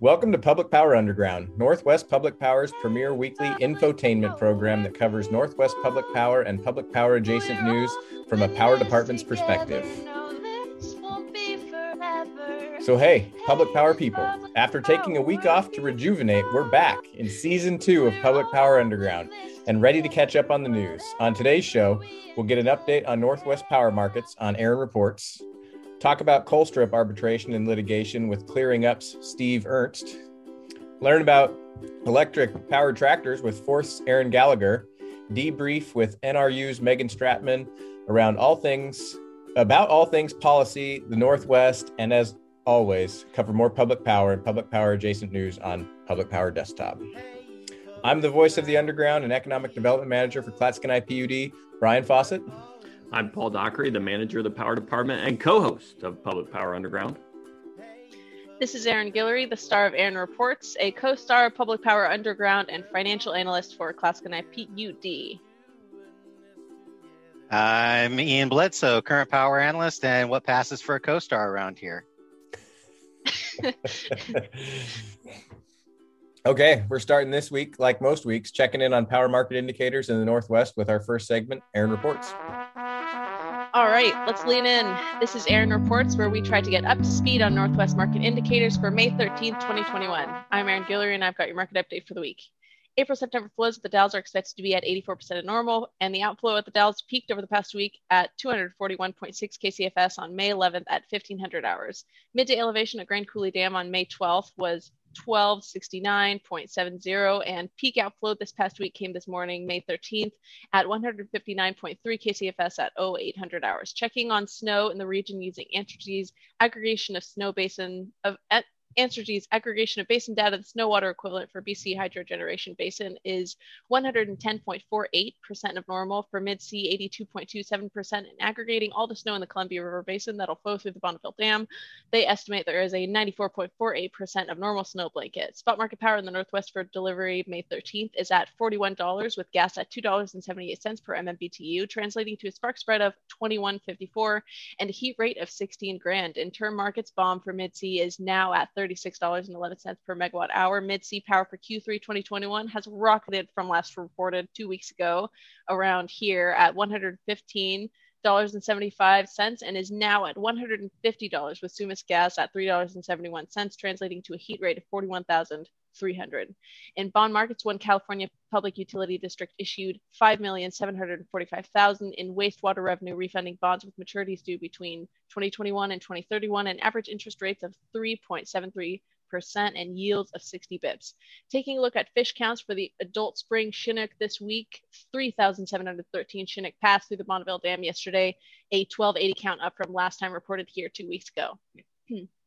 Welcome to Public Power Underground, Northwest Public Power's premier weekly infotainment program that covers Northwest Public Power and public power adjacent news from a power department's perspective. So, hey, public power people, after taking a week off to rejuvenate, we're back in season two of Public Power Underground and ready to catch up on the news. On today's show, we'll get an update on Northwest power markets on Aaron Reports, talk about Colstrip arbitration and litigation with Clearing Up's Steve Ernst, learn about electric powered tractors with Forth's Aaron Gallagher, debrief with NRU's Megan Stratman around all things about all things policy, the Northwest, and as always, cover more public power and public power adjacent news on Public Power Desktop. I'm the voice of the underground and economic development manager for Clatskanie PUD, Brian Fawcett. I'm Paul Dockery, the manager of the power department and co-host of Public Power Underground. This is Aaron Guillory, the star of Aaron Reports, a co-star of Public Power Underground and financial analyst for Clatskanie PUD. I'm Ian Bledsoe, current power analyst, and what passes for a co-star around here. okay, we're starting this week, like most weeks, checking in on power market indicators in the Northwest with our first segment, Aaron Reports. All right, let's lean in. This is Aaron Reports, where we try to get up to speed on Northwest market indicators for May 13th, 2021. I'm Aaron Guillory, and I've got your market update for the week. April September flows at the Dalles are expected to be at 84% of normal, and the outflow at the Dalles peaked over the past week at 241.6 KCFS on May 11th at 1500 hours. Midday elevation at Grand Coulee Dam on May 12th was 1269.70, and peak outflow this past week came this morning, May 13th, at 159.3 KCFS at 0800 hours. Checking on snow in the region using Entergy's aggregation of snow basin of Entergy's aggregation of basin data, the snow water equivalent for BC Hydro Generation Basin is 110.48% of normal for Mid C, 82.27%. And aggregating all the snow in the Columbia River Basin that'll flow through the Bonneville Dam, they estimate there is a 94.48% of normal snow blanket. Spot market power in the Northwest for delivery May 13th is at $41 with gas at $2.78 per MMBTU, translating to a spark spread of 21.54 and a heat rate of 16 grand. In term markets, BOM for Mid C is now at 30 $36.11 per megawatt hour. Mid C power for Q3 2021 has rocketed from last reported two weeks ago around here at 115 dollars and 75 cents and is now at 150 dollars with Sumas gas at three dollars and 71 cents translating to a heat rate of 41,300 in bond markets one California Public Utility District issued 5,745,000 in wastewater revenue refunding bonds with maturities due between 2021 and 2031 and average interest rates of 3.73 percent and yields of 60 bips. Taking a look at fish counts for the adult spring Chinook this week, 3,713 Chinook passed through the Bonneville Dam yesterday, a 1280 count up from last time reported here two weeks ago.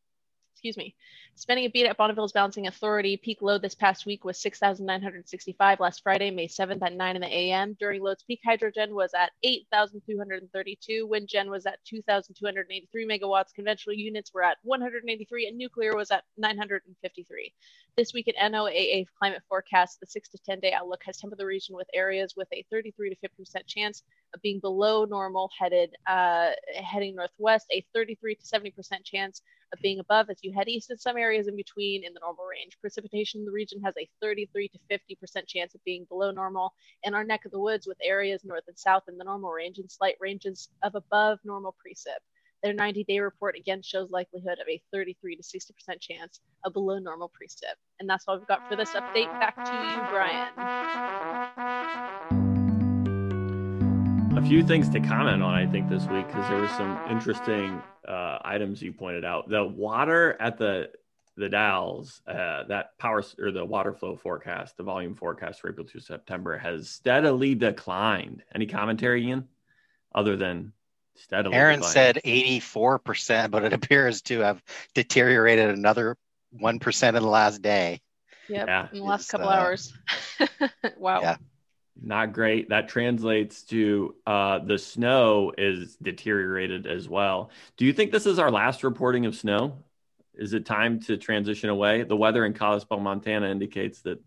excuse me. Spending a beat at Bonneville's Balancing Authority. Peak load this past week was 6,965 last Friday, May 7th at 9 in the a.m. During loads, peak hydro gen was at 8,232. Wind gen was at 2,283 megawatts. Conventional units were at 183, and nuclear was at 953. This week at NOAA climate forecast, the 6 to 10 day outlook has tempered the region with areas with a 33 to 50% chance of being below normal headed uh, heading northwest, a 33 to 70% chance of being above as you head east, and some areas in between in the normal range. Precipitation in the region has a 33 to 50% chance of being below normal in our neck of the woods, with areas north and south in the normal range and slight ranges of above normal precip. Their 90 day report again shows likelihood of a 33 to 60% chance of below normal precip. And that's all we've got for this update. Back to you, Brian. A few things to comment on, I think, this week, because there were some interesting uh, items you pointed out. The water at the the Dalles, uh, that power or the water flow forecast, the volume forecast for April to September has steadily declined. Any commentary, Ian, other than steadily? Aaron declined? said 84%, but it appears to have deteriorated another 1% in the last day. Yep, Yeah. in the last It's, couple uh, hours. wow. Yeah. Not great. That translates to uh, the snow is deteriorated as well. Do you think this is our last reporting of snow? Is it time to transition away? The weather in Kalispell, Montana indicates that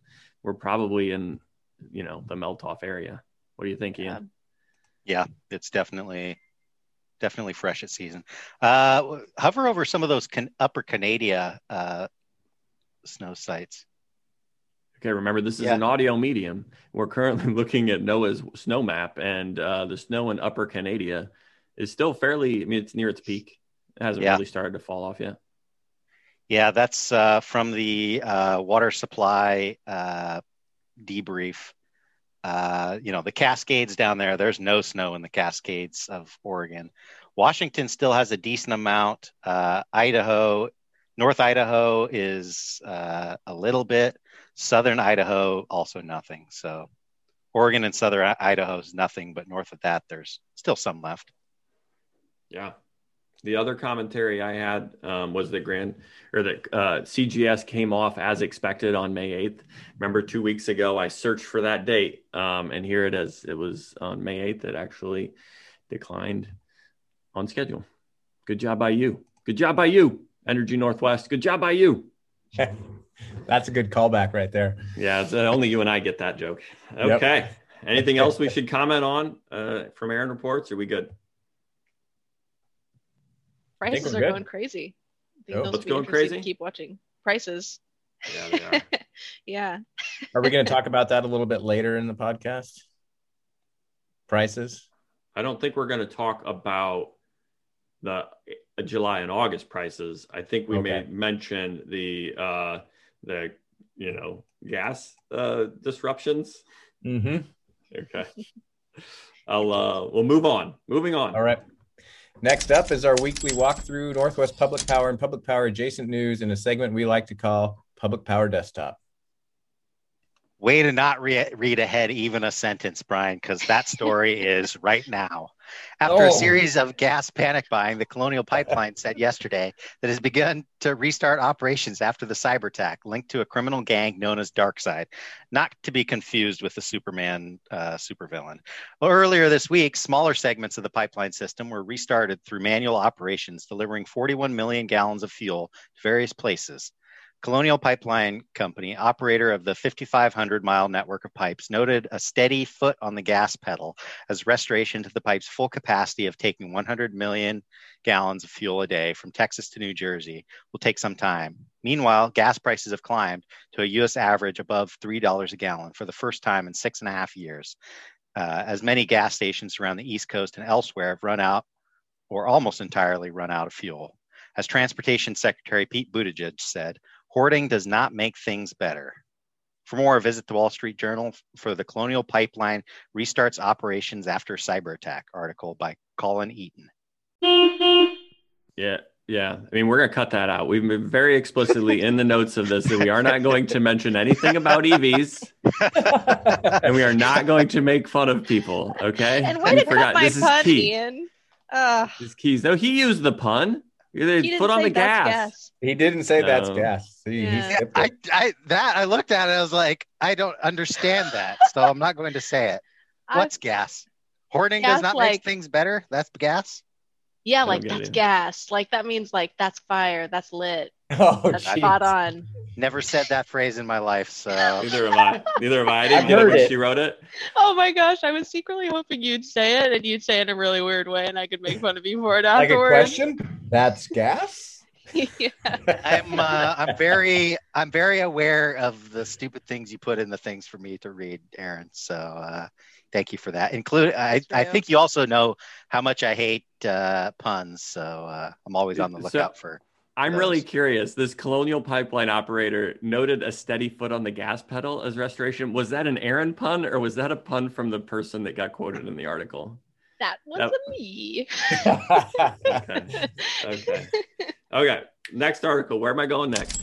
we're probably in, you know, the melt off area. What do you think, Ian? Yeah, it's definitely definitely freshet season. Uh, hover over some of those can, upper Canada uh, snow sites. Okay, remember this is Yeah. an audio medium. We're currently looking at NOAA's snow map, and uh, the snow in Upper Canada is still fairly. I mean, it's near its peak. It hasn't Yeah. really started to fall off yet. Yeah, that's uh, from the uh, water supply uh, debrief. Uh, you know, the Cascades down there, there's no snow in the Cascades of Oregon. Washington still has a decent amount. Uh, Idaho, North Idaho is uh, a little bit. Southern Idaho, also nothing. So Oregon and Southern Idaho is nothing, but north of that, there's still some left. Yeah. The other commentary I had um, was that Grand or that uh, CGS came off as expected on May 8th. Remember, two weeks ago I searched for that date, um, and here it is. It was on May 8th. It actually declined on schedule. Good job by you. Good job by you, Energy Northwest. Good job by you. That's a good callback right there. Yeah, it's, uh, only you and I get that joke. Yep. Okay. Anything else we should comment on uh, from Aaron reports? Are we good? Prices we're good. going crazy. I think Oh, those what's going crazy? Keep watching prices. Yeah, they are. Yeah. Are we going to talk about that a little bit later in the podcast? Prices. I don't think we're going to talk about the uh, July and August prices. I think we may mention the uh, the you know gas uh, disruptions. Mm-hmm. Okay, I'll uh, we'll move on. Moving on. All right. Next up is our weekly walk through Northwest Public Power and Public Power adjacent news in a segment we like to call Public Power Desktop. Way to not re- read ahead even a sentence, Brian, because that story is right now. After Oh. a series of gas panic buying, the Colonial Pipeline said yesterday that it has begun to restart operations after the cyber attack linked to a criminal gang known as Darkside, not to be confused with the Superman uh, supervillain. Well, earlier this week, smaller segments of the pipeline system were restarted through manual operations, delivering 41 million gallons of fuel to various places. Colonial Pipeline Company, operator of the 5,500 mile network of pipes, noted a steady foot on the gas pedal as restoration to the pipe's full capacity of taking 100 million gallons of fuel a day from Texas to New Jersey will take some time. Meanwhile, gas prices have climbed to a U.S. average above $3 a gallon for the first time in six and a half years, uh, as many gas stations around the East Coast and elsewhere have run out or almost entirely run out of fuel. As Transportation Secretary Pete Buttigieg said, hoarding does not make things better. For more, visit the Wall Street Journal for the Colonial Pipeline restarts operations after cyber attack article by Collin Eaton. Yeah. Yeah. I mean, we're going to cut that out. We've been very explicitly in the notes of this that we are not going to mention anything about EVs and we are not going to make fun of people. Okay. And why You did my This is pun, key. Ian? Uh, This is keys. No, he used the pun. They he put on the that's gas. He didn't say that's gas. He, he Yeah. skipped I. I that I looked at it, I was like, I don't understand that, so I'm not going to say it. I- What's gas? Hoarding Gas, does not like- make things better. That's gas. Yeah, don't like that's it. gas. Like that means like that's fire. That's lit. Oh, That's jeez. spot on. Never said that phrase in my life, so Neither have I. Neither have I. I didn't I've get it heard when it. she wrote it. Oh my gosh, I was secretly hoping you'd say it and you'd say it in a really weird way and I could make fun of you for it Like a afterwards. question? That's gas? yeah. I'm uh, I'm very I'm very aware of the stupid things you put in the things for me to read, Aaron. So uh, thank you for that. Include I, I think you also know how much I hate uh, puns, so uh, I'm always on the So- lookout for. I'm Those. really curious. This colonial pipeline operator noted a steady foot on the gas pedal as restoration. Was that an Aaron pun or was that a pun from the person that got quoted in the article? That was a me. Okay. Okay. Okay. Next article. Where am I going next?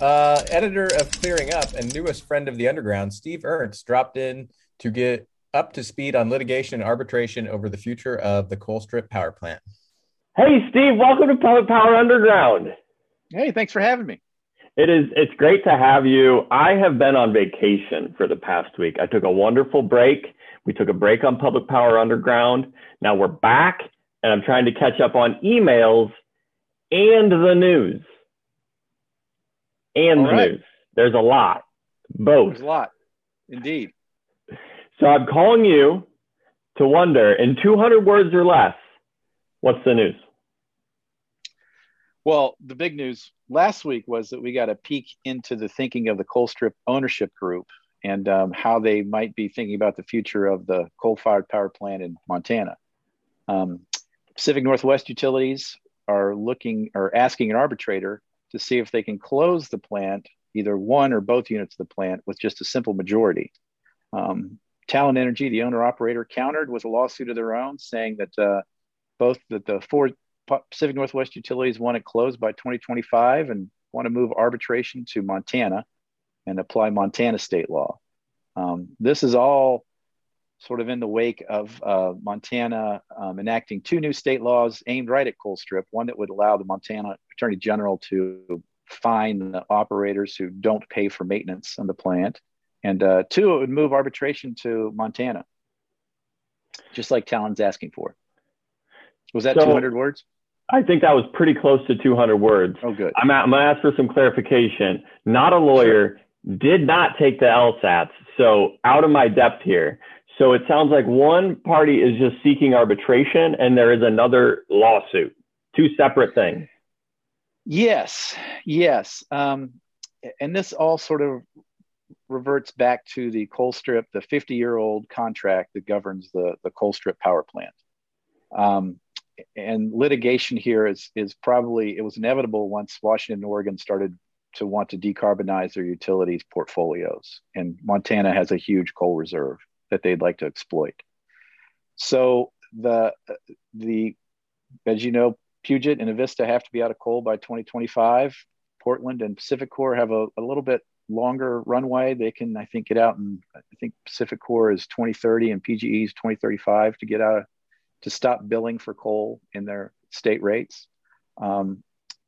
Uh, editor of Clearing Up and newest friend of the Underground, Steve Ernst, dropped in to get up to speed on litigation and arbitration over the future of the coal strip power plant. Hey, Steve, welcome to Public Power Underground. Hey, thanks for having me. It is it's great to have you. I have been on vacation for the past week. I took a wonderful break. We took a break on Public Power Underground. Now we're back and I'm trying to catch up on emails and the news. And All the right. news. There's a lot. Both. There's a lot, indeed. So I'm calling you to wonder in 200 words or less, what's the news? Well, the big news last week was that we got a peek into the thinking of the Colstrip ownership group and um, how they might be thinking about the future of the coal-fired power plant in Montana. Um, Pacific Northwest Utilities are looking or asking an arbitrator to see if they can close the plant, either one or both units of the plant, with just a simple majority. Um, Talen Energy, the owner operator, countered with a lawsuit of their own, saying that uh, both that the four Pacific Northwest utilities want it closed by 2025 and want to move arbitration to Montana and apply Montana state law. Um, this is all sort of in the wake of uh, Montana um, enacting two new state laws aimed right at Colstrip. One that would allow the Montana Attorney General to fine the operators who don't pay for maintenance on the plant, and uh, two, it would move arbitration to Montana, just like Talen's asking for. Was that so, 200 words? I think that was pretty close to 200 words. Oh, good. I'm, I'm going to ask for some clarification. Not a lawyer, sure. did not take the LSATs. So out of my depth here. So it sounds like one party is just seeking arbitration and there is another lawsuit, two separate things. Yes, yes. Um, and this all sort of reverts back to the Colstrip, the 50 year old contract that governs the, the Colstrip power plant. Um, and litigation here is, is probably, it was inevitable once Washington and Oregon started to want to decarbonize their utilities portfolios. And Montana has a huge coal reserve that they'd like to exploit. So the, the, as you know, Puget and Avista have to be out of coal by 2025. Portland and PacifiCorp have a, a little bit longer runway. They can, I think, get out and I think PacifiCorp is 2030 and PGE is 2035 to get out to stop billing for coal in their state rates. Um,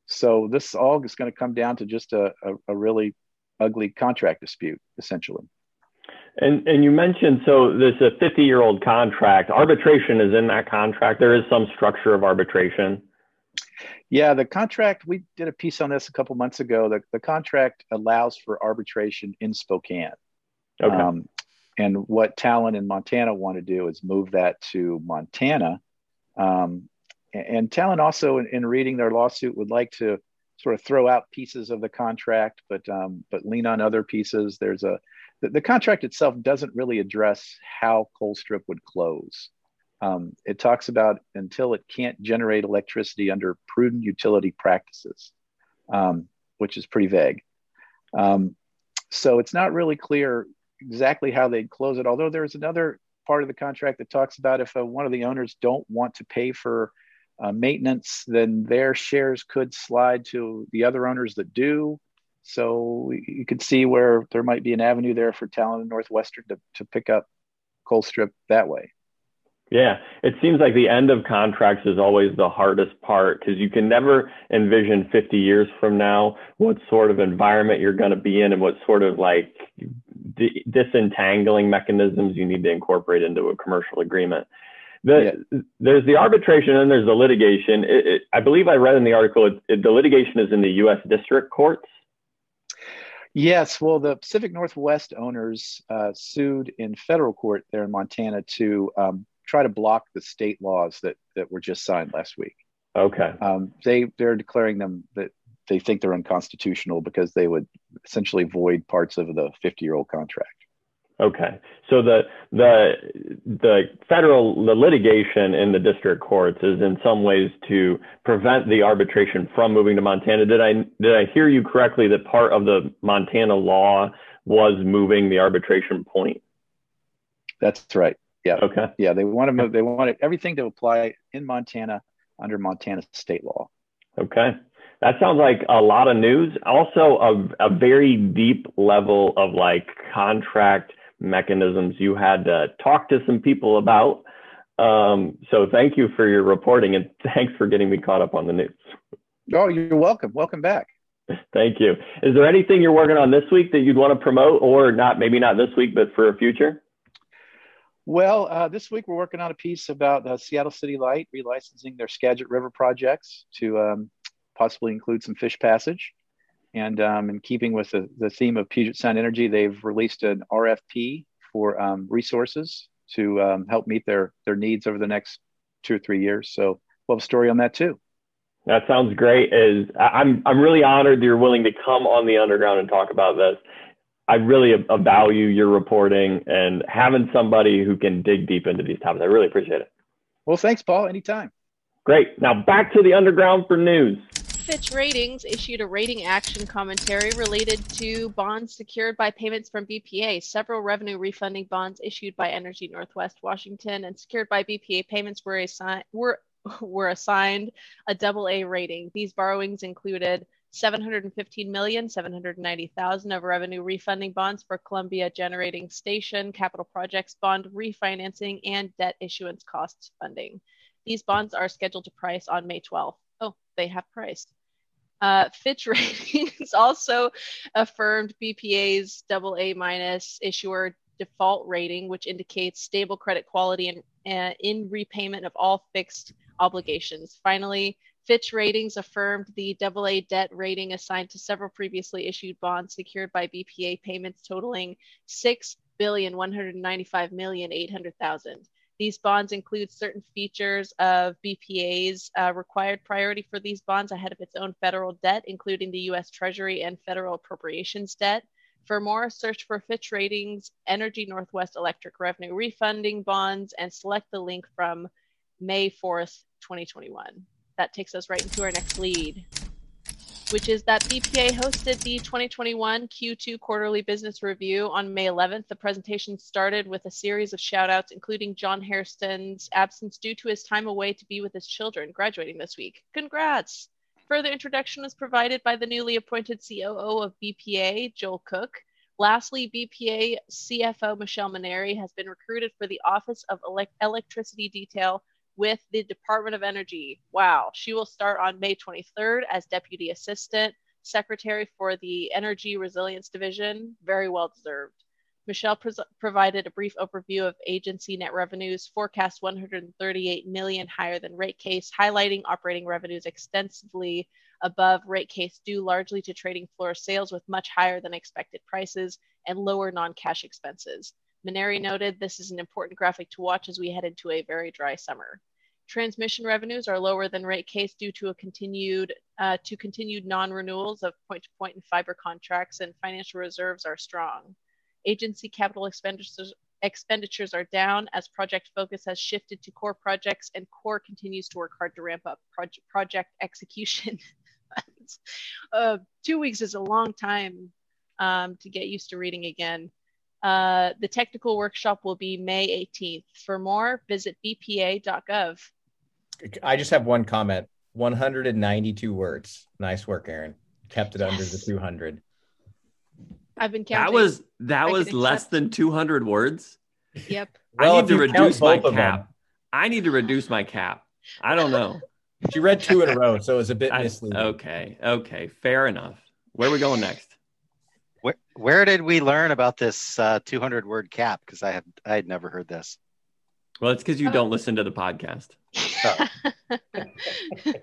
so this all is going to come down to just a, a, a really ugly contract dispute, essentially. And and you mentioned so there's a 50 year old contract. Arbitration is in that contract. There is some structure of arbitration. Yeah, the contract, we did a piece on this a couple months ago. The, the contract allows for arbitration in Spokane. Okay. Um, and what Talen in Montana want to do is move that to Montana. Um, and Talen also, in, in, reading their lawsuit, would like to sort of throw out pieces of the contract, but um, but lean on other pieces. There's a the, the, contract itself doesn't really address how Colstrip would close. Um, it talks about until it can't generate electricity under prudent utility practices, um, which is pretty vague. Um, so it's not really clear exactly how they'd close it. Although there's another part of the contract that talks about if uh, one of the owners don't want to pay for uh, maintenance, then their shares could slide to the other owners that do. So you could see where there might be an avenue there for Talen and Northwestern to, to pick up Colstrip that way. Yeah, it seems like the end of contracts is always the hardest part because you can never envision 50 years from now what sort of environment you're going to be in and what sort of like disentangling mechanisms you need to incorporate into a commercial agreement. The, yeah. There's the arbitration and there's the litigation. It, it, I believe I read in the article it, the litigation is in the U.S. district courts. Yes, well, the Pacific Northwest owners uh, sued in federal court there in Montana to um, try to block the state laws that that were just signed last week. Okay. Um, they they're declaring them that they think they're unconstitutional because they would essentially void parts of the 50 year old contract. Okay, so the the the federal the litigation in the district courts is in some ways to prevent the arbitration from moving to Montana. Did I did I hear you correctly that part of the Montana law was moving the arbitration point? That's right. Yeah. Okay. Yeah, they want to move. They want everything to apply in Montana under Montana state law. Okay. That sounds like a lot of news. Also, a, a very deep level of like contract mechanisms you had to talk to some people about. Um, so, thank you for your reporting and thanks for getting me caught up on the news. Oh, you're welcome. Welcome back. Thank you. Is there anything you're working on this week that you'd want to promote, or not? Maybe not this week, but for a future. Well, uh, this week we're working on a piece about uh, Seattle City Light relicensing their Skagit River projects to um, possibly include some fish passage. And um, in keeping with the, the theme of Puget Sound Energy, they've released an RFP for um, resources to um, help meet their, their needs over the next two or three years. So we'll have a story on that too. That sounds great. Is I'm I'm really honored that you're willing to come on the underground and talk about this. I really value your reporting and having somebody who can dig deep into these topics. I really appreciate it. Well, thanks, Paul. Anytime. Great. Now back to the underground for news. Fitch Ratings issued a rating action commentary related to bonds secured by payments from BPA. Several revenue refunding bonds issued by Energy Northwest Washington and secured by BPA payments were, assi- were, were assigned a double A rating. These borrowings included 715 million 790,000 of revenue refunding bonds for Columbia Generating Station capital projects bond refinancing and debt issuance costs funding. These bonds are scheduled to price on May 12th. Oh, they have priced. Uh, Fitch Ratings also affirmed BPA's AA minus issuer default rating, which indicates stable credit quality and uh, in repayment of all fixed obligations. Finally, Fitch Ratings affirmed the AA debt rating assigned to several previously issued bonds secured by BPA payments totaling six billion one hundred ninety-five million eight hundred thousand. These bonds include certain features of BPA's uh, required priority for these bonds ahead of its own federal debt, including the US Treasury and federal appropriations debt. For more, search for Fitch Ratings, Energy Northwest Electric Revenue Refunding Bonds, and select the link from May 4th, 2021. That takes us right into our next lead which is that BPA hosted the 2021 Q2 quarterly business review on May 11th. The presentation started with a series of shout outs, including John Hairston's absence due to his time away to be with his children, graduating this week. Congrats! Further introduction was provided by the newly appointed COO of BPA, Joel Cook. Lastly, BPA CFO Michelle Manary has been recruited for the Office of Elect- Electricity Detail with the Department of Energy. Wow. She will start on May 23rd as Deputy Assistant Secretary for the Energy Resilience Division. Very well deserved. Michelle pres- provided a brief overview of agency net revenues, forecast 138 million higher than rate case, highlighting operating revenues extensively above rate case due largely to trading floor sales with much higher than expected prices and lower non-cash expenses. Manary noted this is an important graphic to watch as we head into a very dry summer. Transmission revenues are lower than rate case due to a continued uh, to continued non-renewals of point-to-point and fiber contracts, and financial reserves are strong. Agency capital expenditures expenditures are down as project focus has shifted to core projects, and core continues to work hard to ramp up project project execution. uh, two weeks is a long time um, to get used to reading again. Uh, the technical workshop will be May 18th. For more, visit bpa.gov. I just have one comment 192 words. Nice work, Aaron. Kept it yes. under the 200. I've been counting. That was that I was less than 200 words. Yep. Well, I need to reduce my cap. I need to reduce my cap. I don't know. She read two in a row, so it was a bit misleading. Okay. Okay. Fair enough. Where are we going next? Where, where did we learn about this uh, 200 word cap? Because I had I had never heard this. Well, it's because you don't listen to the podcast. Oh.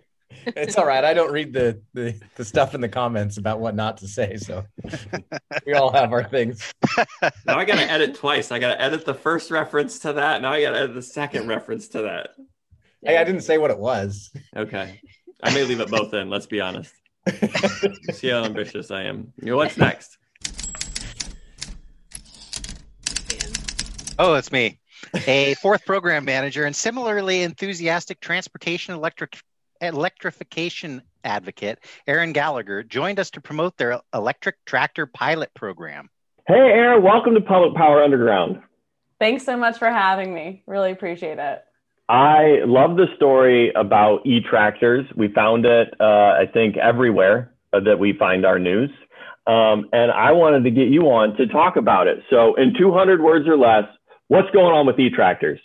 it's all right. I don't read the, the the stuff in the comments about what not to say. So we all have our things. Now I got to edit twice. I got to edit the first reference to that. Now I got to edit the second reference to that. Hey, I didn't say what it was. Okay. I may leave it both in. Let's be honest. See how ambitious I am. You know, what's next? Oh, it's me. A Forth program manager and similarly enthusiastic transportation electric electrification advocate, Aaron Gallagher, joined us to promote their electric tractor pilot program. Hey, Aaron, welcome to Public Power Underground. Thanks so much for having me. Really appreciate it. I love the story about e tractors. We found it, uh, I think, everywhere that we find our news. Um, and I wanted to get you on to talk about it. So, in 200 words or less, What's going on with e-tractors?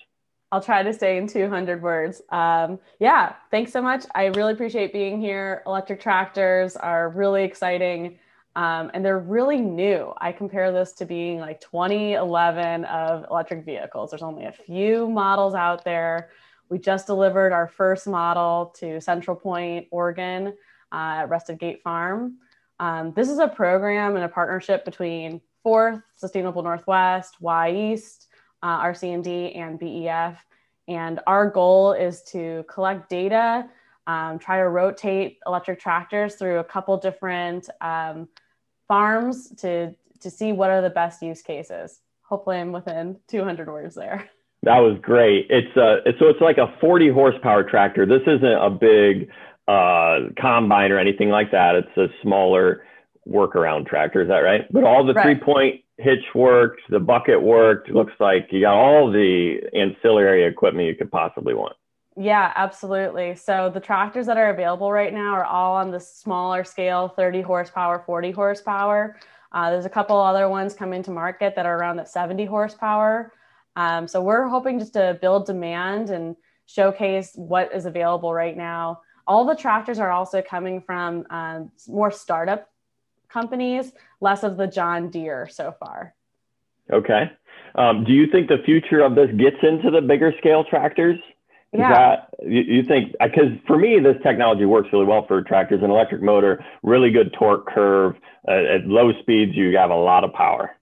I'll try to stay in 200 words. Um, yeah, thanks so much. I really appreciate being here. Electric tractors are really exciting um, and they're really new. I compare this to being like 2011 of electric vehicles. There's only a few models out there. We just delivered our first model to Central Point, Oregon uh, at Rusted Gate Farm. Um, this is a program and a partnership between Forth, Sustainable Northwest, Wy'East, uh, RC&D and BEF. And our goal is to collect data um, try to rotate electric tractors through a couple different um, farms to to see what are the best use cases. Hopefully, I'm within 200 words there. That was great. It's uh, so it's like a 40 horsepower tractor. This isn't a big uh, combine or anything like that. It's a smaller workaround tractor. Is that right? But all the right. three point hitch worked, the bucket worked. It looks like you got all the ancillary equipment you could possibly want. Yeah, absolutely. So the tractors that are available right now are all on the smaller scale 30 horsepower, 40 horsepower. Uh, there's a couple other ones coming to market that are around that 70 horsepower. Um, so we're hoping just to build demand and showcase what is available right now. All the tractors are also coming from um, more startup companies, less of the John Deere so far. Okay. Um, do you think the future of this gets into the bigger scale tractors? Is yeah. That, you, you think, because for me, this technology works really well for tractors, an electric motor, really good torque curve. Uh, at low speeds, you have a lot of power.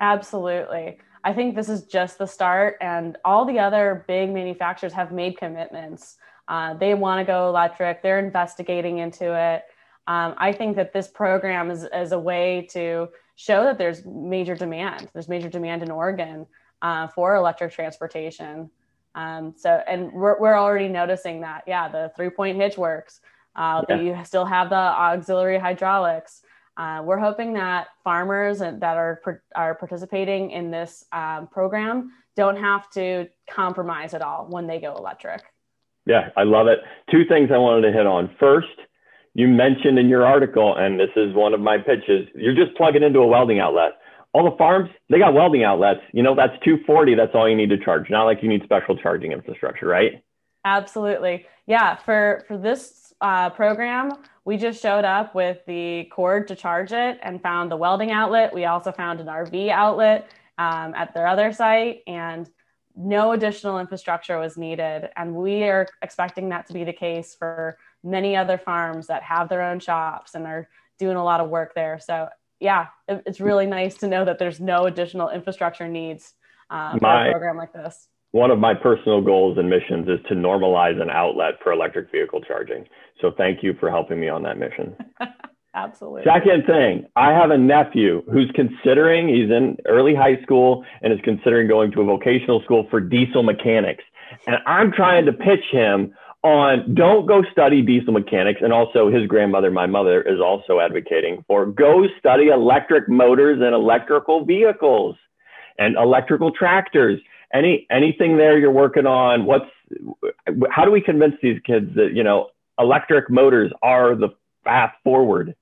Absolutely. I think this is just the start, and all the other big manufacturers have made commitments. Uh, they want to go electric, they're investigating into it. Um, I think that this program is, is a way to show that there's major demand. There's major demand in Oregon uh, for electric transportation. Um, so, and we're, we're already noticing that, yeah, the three point hitch works. Uh, yeah. You still have the auxiliary hydraulics. Uh, we're hoping that farmers that are are participating in this um, program don't have to compromise at all when they go electric. Yeah, I love it. Two things I wanted to hit on. First, you mentioned in your article, and this is one of my pitches. You're just plugging into a welding outlet. All the farms, they got welding outlets. You know, that's 240. That's all you need to charge. Not like you need special charging infrastructure, right? Absolutely. Yeah. For for this uh, program, we just showed up with the cord to charge it and found the welding outlet. We also found an RV outlet um, at their other site, and no additional infrastructure was needed. And we are expecting that to be the case for many other farms that have their own shops and are doing a lot of work there. So, yeah, it, it's really nice to know that there's no additional infrastructure needs um, My, for a program like this one of my personal goals and missions is to normalize an outlet for electric vehicle charging. So thank you for helping me on that mission. Absolutely. Second thing, I have a nephew who's considering, he's in early high school and is considering going to a vocational school for diesel mechanics. And I'm trying to pitch him on don't go study diesel mechanics. And also, his grandmother, my mother, is also advocating for go study electric motors and electrical vehicles and electrical tractors. Any anything there you're working on what's how do we convince these kids that you know electric motors are the path forward?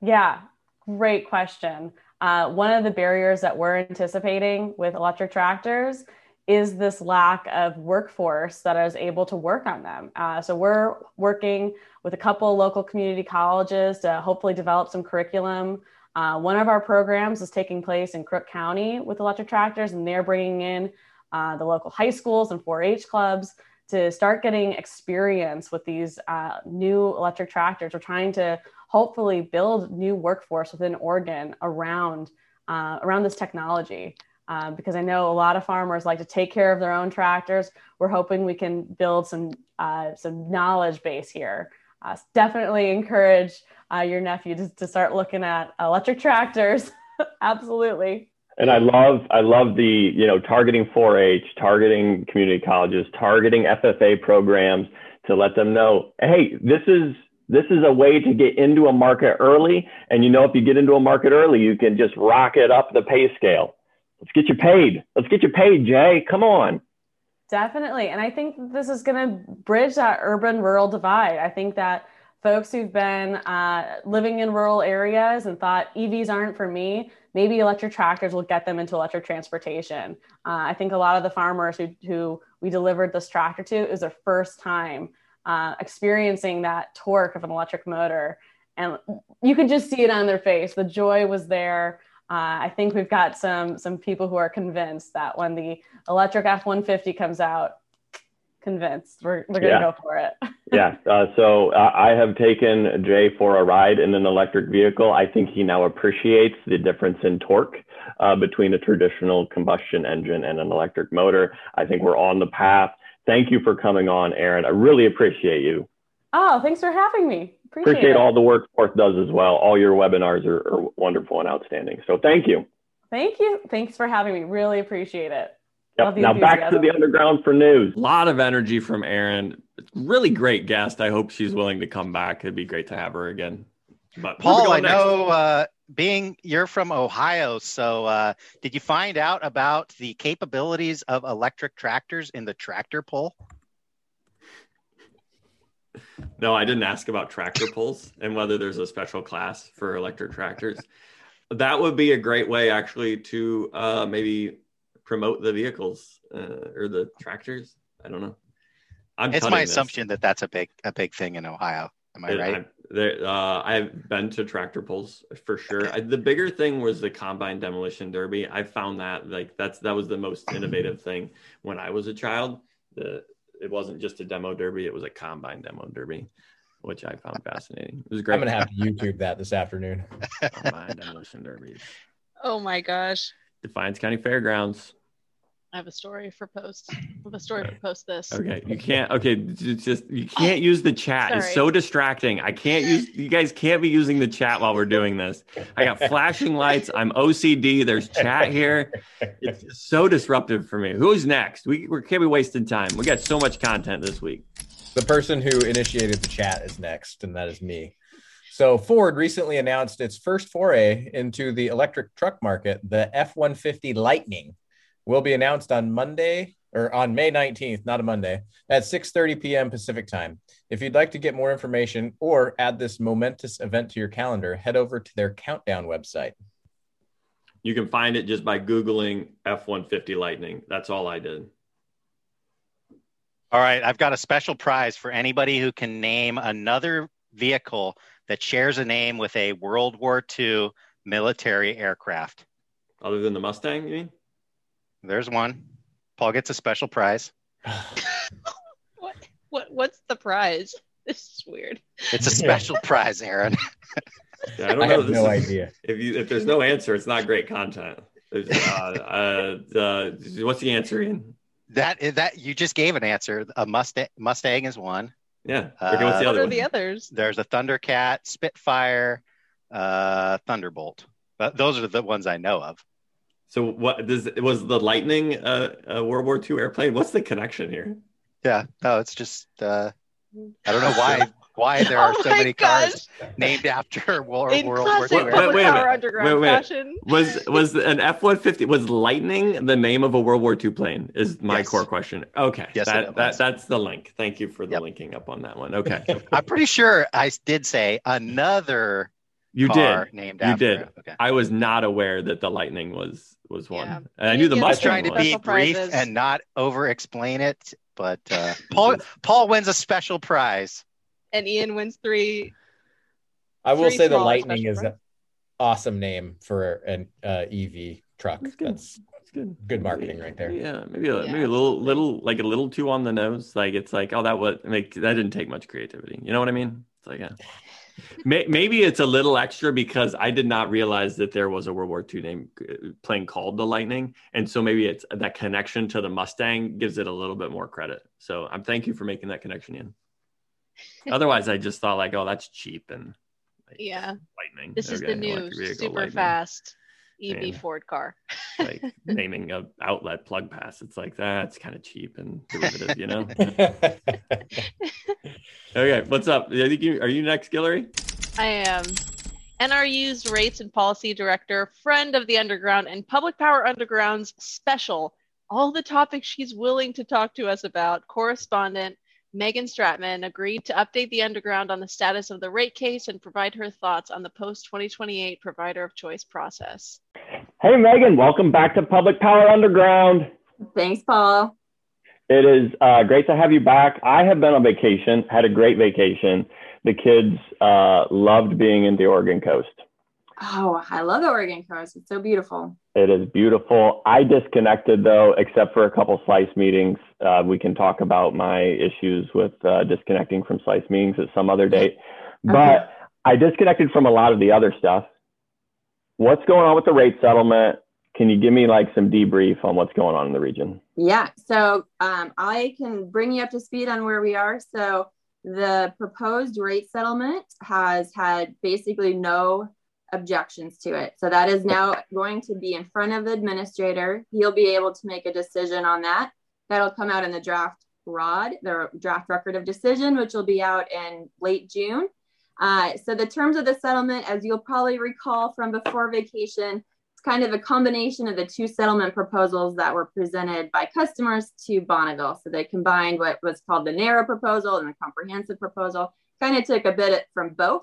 Yeah great question. Uh, one of the barriers that we're anticipating with electric tractors is this lack of workforce that is able to work on them. Uh, so we're working with a couple local community colleges to hopefully develop some curriculum. Uh, one of our programs is taking place in Crook County with electric tractors, and they're bringing in uh, the local high schools and 4 H clubs to start getting experience with these uh, new electric tractors. We're trying to hopefully build new workforce within Oregon around, uh, around this technology. Uh, because I know a lot of farmers like to take care of their own tractors. We're hoping we can build some uh, some knowledge base here. Uh, definitely encourage your nephew to, to start looking at electric tractors. Absolutely and I love I love the you know targeting 4-H, targeting community colleges, targeting FFA programs to let them know, hey, this is this is a way to get into a market early, and you know if you get into a market early, you can just rocket up the pay scale. Let's get you paid. Let's get you paid, Jay. Come on. Definitely, and I think this is going to bridge that urban rural divide. I think that folks who've been uh, living in rural areas and thought EVs aren't for me, maybe electric tractors will get them into electric transportation. Uh, I think a lot of the farmers who, who we delivered this tractor to is their first time uh, experiencing that torque of an electric motor. And you could just see it on their face. The joy was there. Uh, I think we've got some some people who are convinced that when the electric F-150 comes out, convinced. We're, we're going to yeah. go for it. yeah. Uh, so uh, I have taken Jay for a ride in an electric vehicle. I think he now appreciates the difference in torque uh, between a traditional combustion engine and an electric motor. I think we're on the path. Thank you for coming on, Aaron. I really appreciate you. Oh, thanks for having me. Appreciate, Appreciate it. all the work Forth does as well. All your webinars are, are wonderful and outstanding. So thank you. Thank you. Thanks for having me. Really appreciate it. Yep. Love the Now back to the underground for news. A lot of energy from Erin. Really great guest. I hope she's willing to come back. It'd be great to have her again. But Paul, I going next? know uh, being you're from Ohio, so uh, did you find out about the capabilities of electric tractors in the tractor pull? No, I didn't ask about tractor pulls and whether there's a special class for electric tractors. That would be a great way, actually, to uh, maybe promote the vehicles uh, or the tractors. I don't know. I'm It's my this. assumption that that's a big a big thing in Ohio. Am I It- right? I've, there, uh, I've been to tractor pulls for sure. I, the bigger thing was the combine demolition derby. I found that like that's that was the most innovative thing when I was a child. The it wasn't just a demo derby; it was a combine demo derby, which I found fascinating. It was great. I'm gonna have to YouTube that this afternoon. combine demolition derby. Oh my gosh. Defiance County Fairgrounds. I have a story for post. I have a story for post this. Okay, you can't. Okay, just you oh, can't use the chat. It's so distracting. I can't use. You guys can't be using the chat while we're doing this. I got flashing lights. I'm OCD. There's chat here. It's just so disruptive for me. Who's next? We we can't be wasting time. We got so much content this week. The person who initiated the chat is next, and that is me. So Ford recently announced its first foray into the electric truck market. The F-150 Lightning will be announced on Monday or on May 19th, not a Monday, at 6:30 p.m. Pacific time. If you'd like to get more information or add this momentous event to your calendar, head over to their countdown website. You can find it just by googling F150 Lightning. That's all I did. All right, I've got a special prize for anybody who can name another vehicle that shares a name with a World War II military aircraft. Other than the Mustang, you mean? There's one. Paul gets a special prize. What what what's the prize? This is weird. It's a special prize, Aaron. Yeah, I don't I know. have This no is- idea. If you if there's no answer, it's not great content. Uh, uh, uh, what's the answer, Ian? That that you just gave an answer. A Mustang Mustang is one. Yeah. Okay, what's the Uh, what are one? the others? There's a Thundercat, Spitfire, uh, Thunderbolt. But those are the ones I know of. So what does was the Lightning uh, a World War II airplane? What's the connection here? Yeah. No, it's just uh, I don't know why why there are oh so many gosh. cars named after War, In World War classic II. Wait, Public wait a minute. Wait, wait. fashion. Was was an F one fifty was Lightning the name of a World War II plane? Is my Yes. core question. Okay, Yes, that, that that's the link. Thank you for the Yep. linking up on that one. Okay, I'm pretty sure I did say another you car did. named You after did. it. Okay. I was not aware that the Lightning was was one. Yeah. And I knew the Yeah, I was trying to Mustang be brief prizes. and not over explain it, but uh, Paul Paul wins a special prize. And Ian wins three. I will Three say the Lightning is an awesome name for an uh, EV truck. That's good. That's That's good. good marketing right there. Yeah, maybe a, Yeah, maybe a little little like a little too on the nose. Like it's like oh that was make that didn't take much creativity. You know what I mean? It's like a, may, maybe it's a little extra because I did not realize that there was a World War II name uh, plane called the Lightning, and so maybe it's that connection to the Mustang gives it a little bit more credit. So I'm thank you for making that connection in. Otherwise, I just thought like oh that's cheap and like, Yeah. Lightning. This is the new super Lightning. fast EV And- Ford car. like naming a outlet plug pass. It's like that's kind of cheap and derivative, you know. okay, what's up? I think you are you next, Guillory? I am NRU's Rates and Policy Director, friend of the Underground, and Public Power Underground's special, all the topics she's willing to talk to us about, correspondent Megan Stratman agreed to update the Underground on the status of the rate case and provide her thoughts on the post 2028 provider of choice process. Hey, Megan, welcome back to Public Power Underground. Thanks, Paul. It is uh, great to have you back. I have been on vacation, had a great vacation. The kids uh, loved being in the Oregon coast. Oh, I love the Oregon coast. It's so beautiful. It is beautiful. I disconnected though, except for a couple slice meetings. Uh, we can talk about my issues with uh, disconnecting from slice meetings at some other date. But I disconnected from a lot of the other stuff. What's going on with the rate settlement? Can you give me like some debrief on what's going on in the region? Yeah. So um, I can bring you up to speed on where we are. So the proposed rate settlement has had basically no objections to it. So that is now going to be in front of the administrator. He'll be able to make a decision on that. That'll come out in the draft ROD, the draft record of decision, which will be out in late June. Uh, so the terms of the settlement, as you'll probably recall from before vacation, it's kind of a combination of the two settlement proposals that were presented by customers to Bonneville. So they combined what was called the narrow proposal and the comprehensive proposal, kind of took a bit from both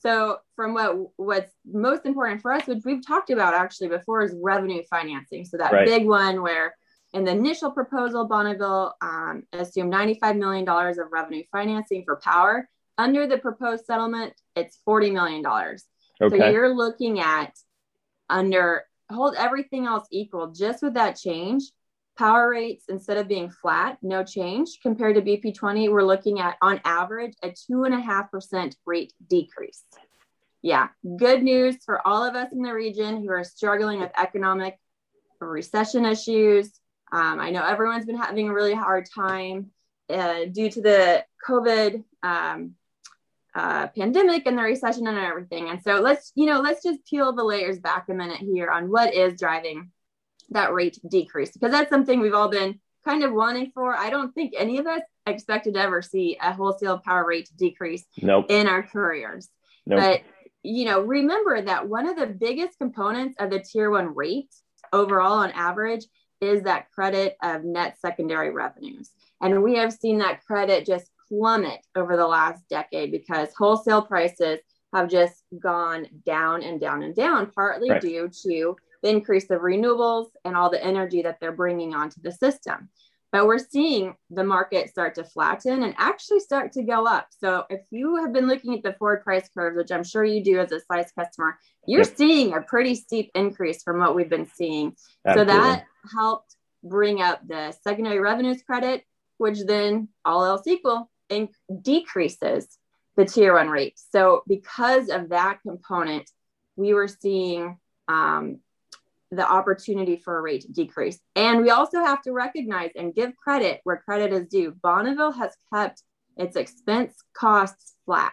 so from what what's most important for us, which we've talked about actually before, is revenue financing. So that right. big one where in the initial proposal, Bonneville um, assumed $95 million of revenue financing for power. Under the proposed settlement, it's $40 million. Okay. So you're looking at under hold everything else equal, just with that change, power rates instead of being flat, no change compared to BP20, we're looking at on average a two and a half percent rate decrease. Yeah, good news for all of us in the region who are struggling with economic recession issues. Um, I know everyone's been having a really hard time uh, due to the COVID um, uh, pandemic and the recession and everything. And so let's, you know, let's just peel the layers back a minute here on what is driving that rate decrease because that's something we've all been kind of wanting for. I don't think any of us expected to ever see a wholesale power rate decrease nope. in our careers. Nope. But you know, remember that one of the biggest components of the tier one rate overall on average is that credit of net secondary revenues. And we have seen that credit just plummet over the last decade because wholesale prices have just gone down and down and down, partly right. due to the increase of renewables and all the energy that they're bringing onto the system. But we're seeing the market start to flatten and actually start to go up. So if you have been looking at the forward price curves, which I'm sure you do as a size customer, you're yep. seeing a pretty steep increase from what we've been seeing. Absolutely. So that helped bring up the secondary revenues credit, which then all else equal in- decreases the tier one rate. So because of that component, we were seeing um, the opportunity for a rate decrease. And we also have to recognize and give credit where credit is due. Bonneville has kept its expense costs flat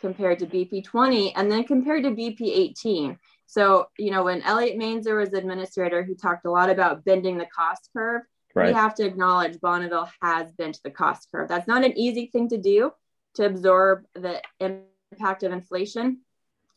compared to BP 20 and then compared to BP 18. So, you know, when Elliot Mainzer was administrator, he talked a lot about bending the cost curve. Right. We have to acknowledge Bonneville has bent the cost curve. That's not an easy thing to do to absorb the impact of inflation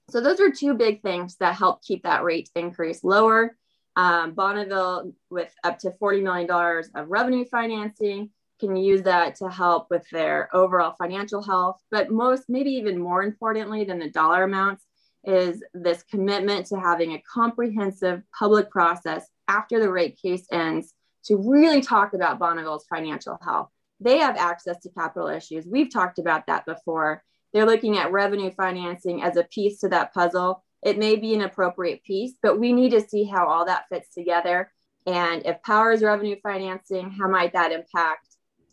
so those are two big things that help keep that rate increase lower. Um, Bonneville, with up to $40 million of revenue financing, can use that to help with their overall financial health. But most, maybe even more importantly than the dollar amounts, is this commitment to having a comprehensive public process after the rate case ends to really talk about Bonneville's financial health. They have access to capital issues. We've talked about that before. They're looking at revenue financing as a piece to that puzzle. It may be an appropriate piece, but we need to see how all that fits together. And if power is revenue financing, how might that impact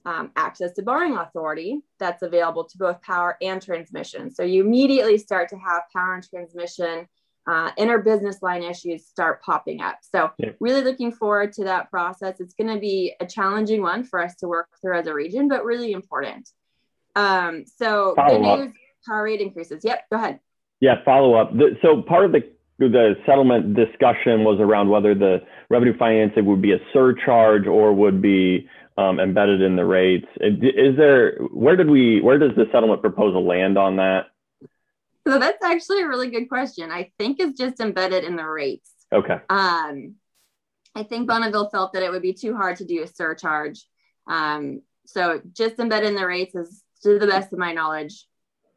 um, access to borrowing authority that's available to both power and transmission? So you immediately start to have power and transmission uh, inter business line issues start popping up. So, yeah. really looking forward to that process. It's going to be a challenging one for us to work through as a region, but really important. Um, so follow the news power rate increases. Yep, go ahead. Yeah, follow up. The, so part of the the settlement discussion was around whether the revenue financing would be a surcharge or would be um, embedded in the rates. Is there where did we where does the settlement proposal land on that? So that's actually a really good question. I think it's just embedded in the rates. Okay. Um, I think Bonneville felt that it would be too hard to do a surcharge. Um, so just embedded in the rates is to the best of my knowledge.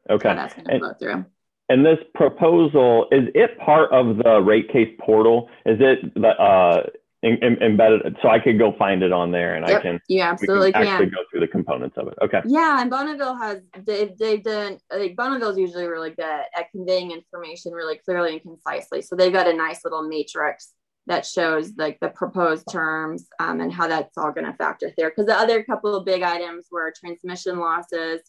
Okay. That's going to flow through. And this proposal is it part of the rate case portal? Is it uh, in, in, embedded? So I could go find it on there, and yep. I can. You absolutely can, can, actually go through the components of it. Okay. Yeah, and Bonneville has they've they've done like Bonneville's usually really good at conveying information really clearly and concisely. So they've got a nice little matrix that shows like the proposed terms um, and how that's all going to factor there. Because the other couple of big items were transmission losses.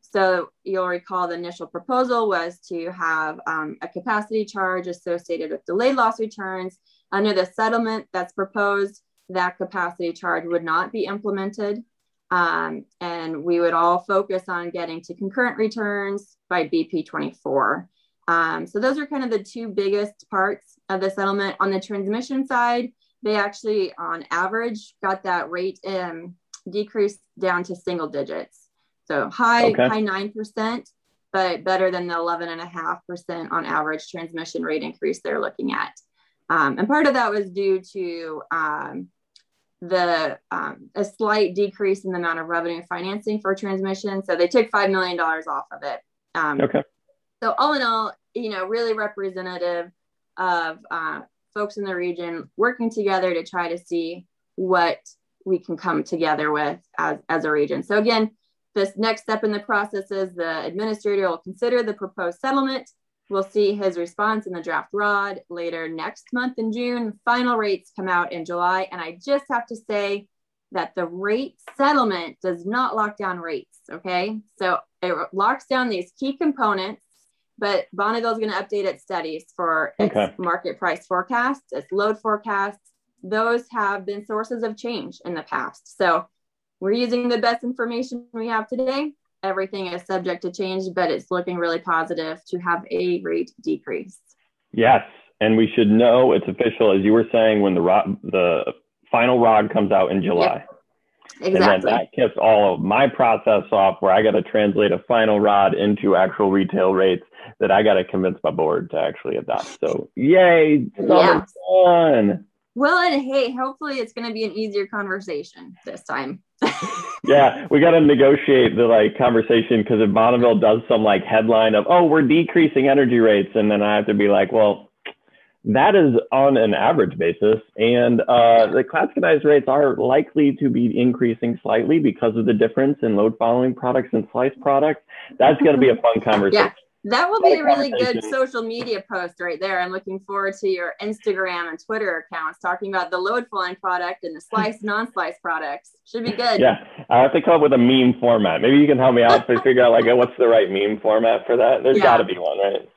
So you'll recall the initial proposal was to have um, a capacity charge associated with delayed loss returns. Under the settlement that's proposed, that capacity charge would not be implemented. Um, and we would all focus on getting to concurrent returns by BP24. Um, so those are kind of the two biggest parts of the settlement. On the transmission side, they actually, on average, got that rate um, decreased down to single digits. So high, okay. high 9%, but better than the 11.5% on average transmission rate increase they're looking at. Um, and part of that was due to um, the um, a slight decrease in the amount of revenue financing for transmission. So they took $5 million off of it. Um, okay. So all in all, you know, really representative of uh, folks in the region working together to try to see what we can come together with as, as a region. So again, this next step in the process is the administrator will consider the proposed settlement. We'll see his response in the draft ROD later next month in June. Final rates come out in July. And I just have to say that the rate settlement does not lock down rates. Okay. So it locks down these key components but Bonneville is going to update its studies for its okay. market price forecasts, its load forecasts. Those have been sources of change in the past. So we're using the best information we have today. Everything is subject to change, but it's looking really positive to have a rate decrease. Yes, and we should know it's official, as you were saying, when the rod, the final ROD comes out in July. Yep. Exactly. And then that kicks all of my process off where I got to translate a final ROD into actual retail rates that I got to convince my board to actually adopt. So yay, summer fun. Well, and hey, hopefully it's going to be an easier conversation this time. yeah, we got to negotiate the like conversation because if Bonneville does some like headline of, oh, we're decreasing energy rates, and then I have to be like, well, that is on an average basis. And uh, the Clatskanie's rates are likely to be increasing slightly because of the difference in load following products and slice products. That's going to be a fun conversation. Yeah. That will be a really good social media post right there. I'm looking forward to your Instagram and Twitter accounts talking about the load following product and the slice, non slice products. Should be good. Yeah. I have to come up with a meme format. Maybe you can help me out to figure out like what's the right meme format for that. There's yeah. got to be one, right?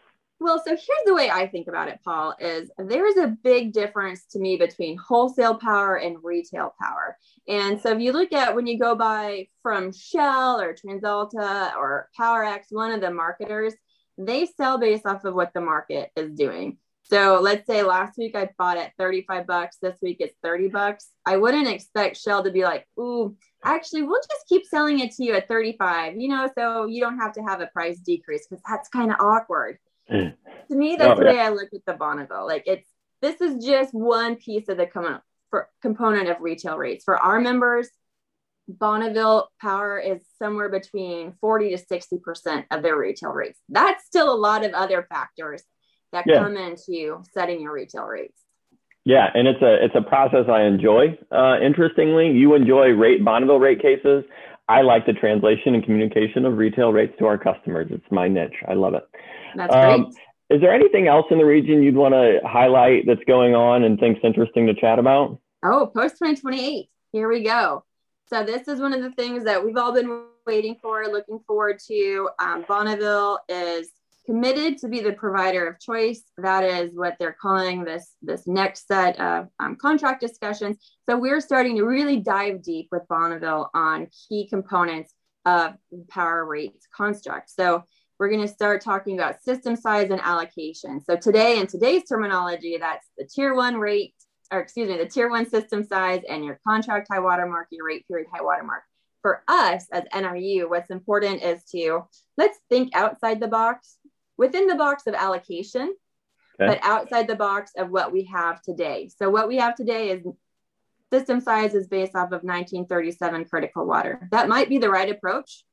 Well, so here's the way I think about it, Paul, is there is a big difference to me between wholesale power and retail power. And so if you look at when you go by from Shell or TransAlta or Powerex, one of the marketers, they sell based off of what the market is doing. So let's say last week I bought at 35 bucks, this week it's 30 bucks. I wouldn't expect Shell to be like, ooh, actually, we'll just keep selling it to you at 35, you know, so you don't have to have a price decrease because that's kind of awkward. To me, that's oh, the yeah. way I look at the Bonneville. Like it's this is just one piece of the com- for component of retail rates. For our members, Bonneville Power is somewhere between 40 to 60% of their retail rates. That's still a lot of other factors that yeah. come into setting your retail rates. Yeah, and it's a it's a process I enjoy. Uh, interestingly, you enjoy rate Bonneville rate cases. I like the translation and communication of retail rates to our customers. It's my niche. I love it. That's um, great. Is there anything else in the region you'd want to highlight that's going on and thinks interesting to chat about? Oh, post 2028. Here we go. So this is one of the things that we've all been waiting for, looking forward to. Um, Bonneville is committed to be the provider of choice. That is what they're calling this this next set of um, contract discussions. So we're starting to really dive deep with Bonneville on key components of power rates construct. So we're going to start talking about system size and allocation. So today, in today's terminology, that's the tier one rate or excuse me, the tier one system size and your contract high watermark, your rate period high watermark. For us as NRU, what's important is to let's think outside the box, within the box of allocation, okay. but outside the box of what we have today. So what we have today is system size is based off of 1937 critical water. That might be the right approach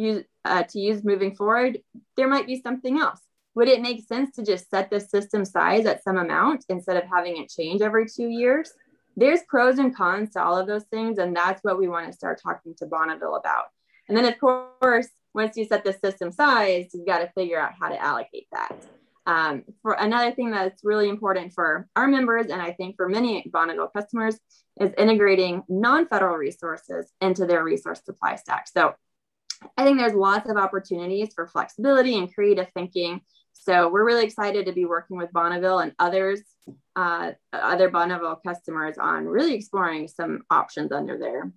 use, uh, to use moving forward. There might be something else would it make sense to just set the system size at some amount instead of having it change every two years? There's pros and cons to all of those things, and that's what we want to start talking to Bonneville about. And then, of course, once you set the system size, you've got to figure out how to allocate that. Um, for another thing that's really important for our members, and I think for many Bonneville customers, is integrating non-federal resources into their resource supply stack. So I think there's lots of opportunities for flexibility and creative thinking so we're really excited to be working with Bonneville and others, uh, other Bonneville customers on really exploring some options under there.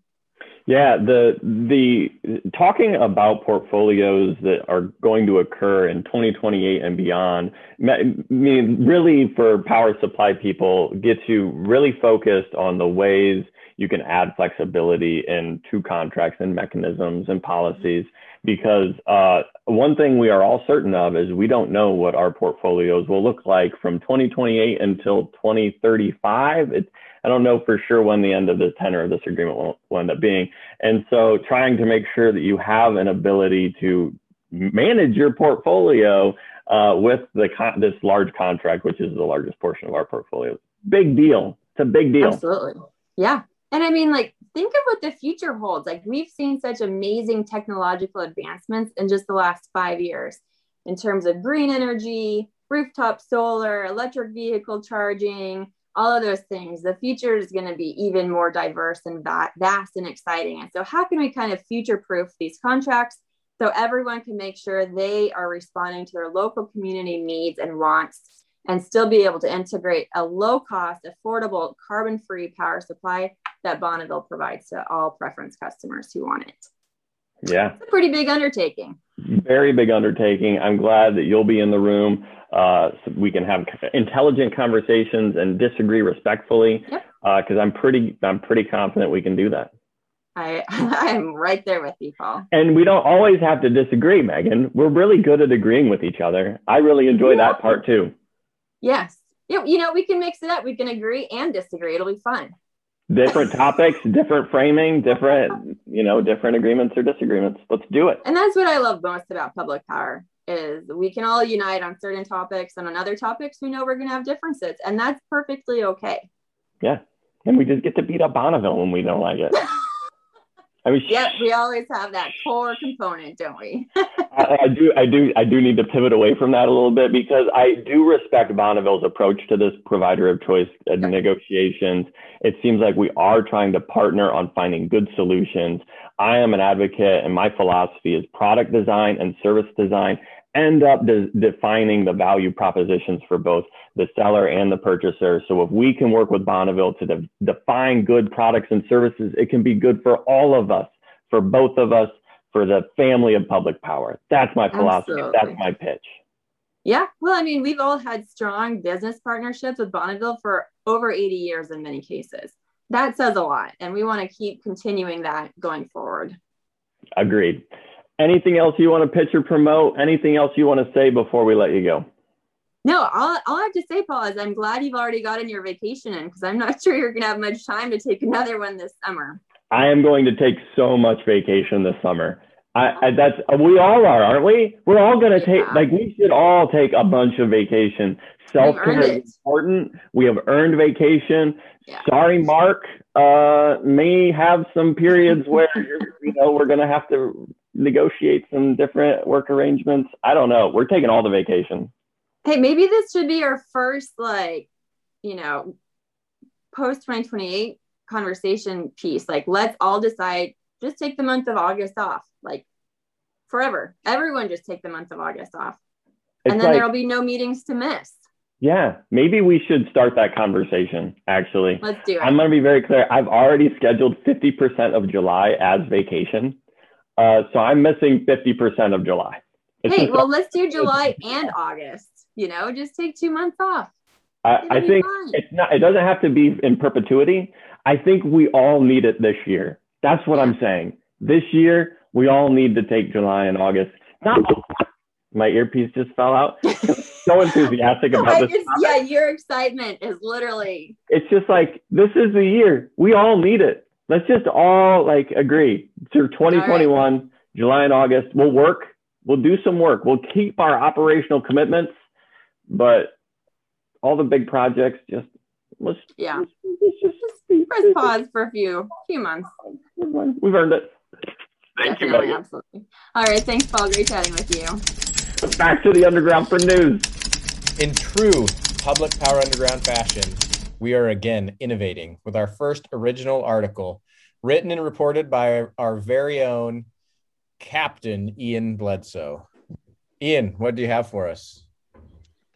Yeah, the the talking about portfolios that are going to occur in 2028 and beyond, I mean, really for power supply people, gets you really focused on the ways you can add flexibility in into contracts and mechanisms and policies. Because uh, one thing we are all certain of is we don't know what our portfolios will look like from 2028 until 2035. It's I don't know for sure when the end of the tenor of this agreement will, will end up being. And so trying to make sure that you have an ability to manage your portfolio uh, with the con- this large contract, which is the largest portion of our portfolio. Big deal. It's a big deal. Absolutely. Yeah. And I mean, like, think of what the future holds. Like, we've seen such amazing technological advancements in just the last five years in terms of green energy, rooftop solar, electric vehicle charging, all of those things the future is going to be even more diverse and vast and exciting and so how can we kind of future proof these contracts so everyone can make sure they are responding to their local community needs and wants and still be able to integrate a low cost affordable carbon free power supply that bonneville provides to all preference customers who want it yeah it's a pretty big undertaking very big undertaking i'm glad that you'll be in the room uh, so we can have intelligent conversations and disagree respectfully. Because yep. uh, I'm pretty, I'm pretty confident we can do that. I, I'm right there with you, Paul. And we don't always have to disagree, Megan. We're really good at agreeing with each other. I really enjoy yeah. that part too. Yes. Yeah, you know, we can mix it up. We can agree and disagree. It'll be fun. Different topics, different framing, different, you know, different agreements or disagreements. Let's do it. And that's what I love most about public power is we can all unite on certain topics and on other topics we know we're going to have differences and that's perfectly okay yeah and we just get to beat up bonneville when we don't like it I mean, yep, we always have that core component, don't we? I, I, do, I do, I do need to pivot away from that a little bit because I do respect Bonneville's approach to this provider of choice uh, negotiations. It seems like we are trying to partner on finding good solutions. I am an advocate, and my philosophy is product design and service design end up de- defining the value propositions for both the seller and the purchaser. So if we can work with Bonneville to de- define good products and services, it can be good for all of us, for both of us, for the family of public power. That's my philosophy. Absolutely. That's my pitch. Yeah. Well, I mean, we've all had strong business partnerships with Bonneville for over 80 years in many cases. That says a lot. And we want to keep continuing that going forward. Agreed. Anything else you want to pitch or promote? Anything else you want to say before we let you go? No, all, all I have to say, Paul, is I'm glad you've already gotten your vacation in because I'm not sure you're going to have much time to take another one this summer. I am going to take so much vacation this summer. I, I that's we all are, aren't we? We're all going to take like we should all take a bunch of vacation. Self care is important. We have earned vacation. Yeah. Sorry, Mark. Uh, may have some periods where you know we're going to have to negotiate some different work arrangements. I don't know. We're taking all the vacation. Hey, maybe this should be our first, like, you know, post 2028 conversation piece. Like, let's all decide just take the month of August off, like forever. Everyone just take the month of August off. It's and then like, there'll be no meetings to miss. Yeah, maybe we should start that conversation actually. Let's do it. I'm going to be very clear. I've already scheduled 50% of July as vacation. Uh, so I'm missing 50% of July. It's hey, well, let's do July and August. You know, just take two months off. I, I think it's not. It doesn't have to be in perpetuity. I think we all need it this year. That's what. I'm saying. This year, we all need to take July and August. Not my earpiece just fell out. so enthusiastic about this. Just, yeah, your excitement is literally. It's just like this is the year. We all need it let's just all like agree through 2021 right. july and august we'll work. We'll do some work. We'll keep our operational commitments but all the big projects just let's yeah. let's, let's just, just press pause for a few few months. We've earned it. Thank Definitely, you absolutely. All right thanks paul. Great chatting with you. Back to the underground for news. In true public power underground fashion we are again innovating with our first original article, written and reported by our very own Captain Ian Bledsoe. Ian, what do you have for us?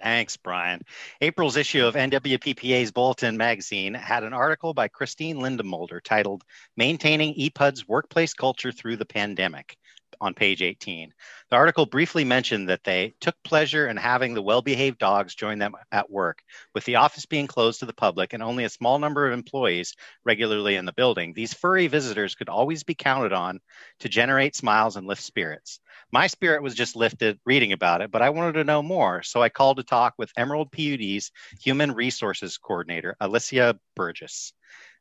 Thanks, Brian. April's issue of NWPPA's Bulletin magazine had an article by Christine Lindemulder titled Maintaining EPUD's Workplace Culture Through the Pandemic on page 18. The article briefly mentioned that they took pleasure in having the well behaved dogs join them at work. With the office being closed to the public and only a small number of employees regularly in the building, these furry visitors could always be counted on to generate smiles and lift spirits. My spirit was just lifted reading about it, but I wanted to know more. So I called to talk with Emerald PUD's Human Resources Coordinator, Alicia Burgess.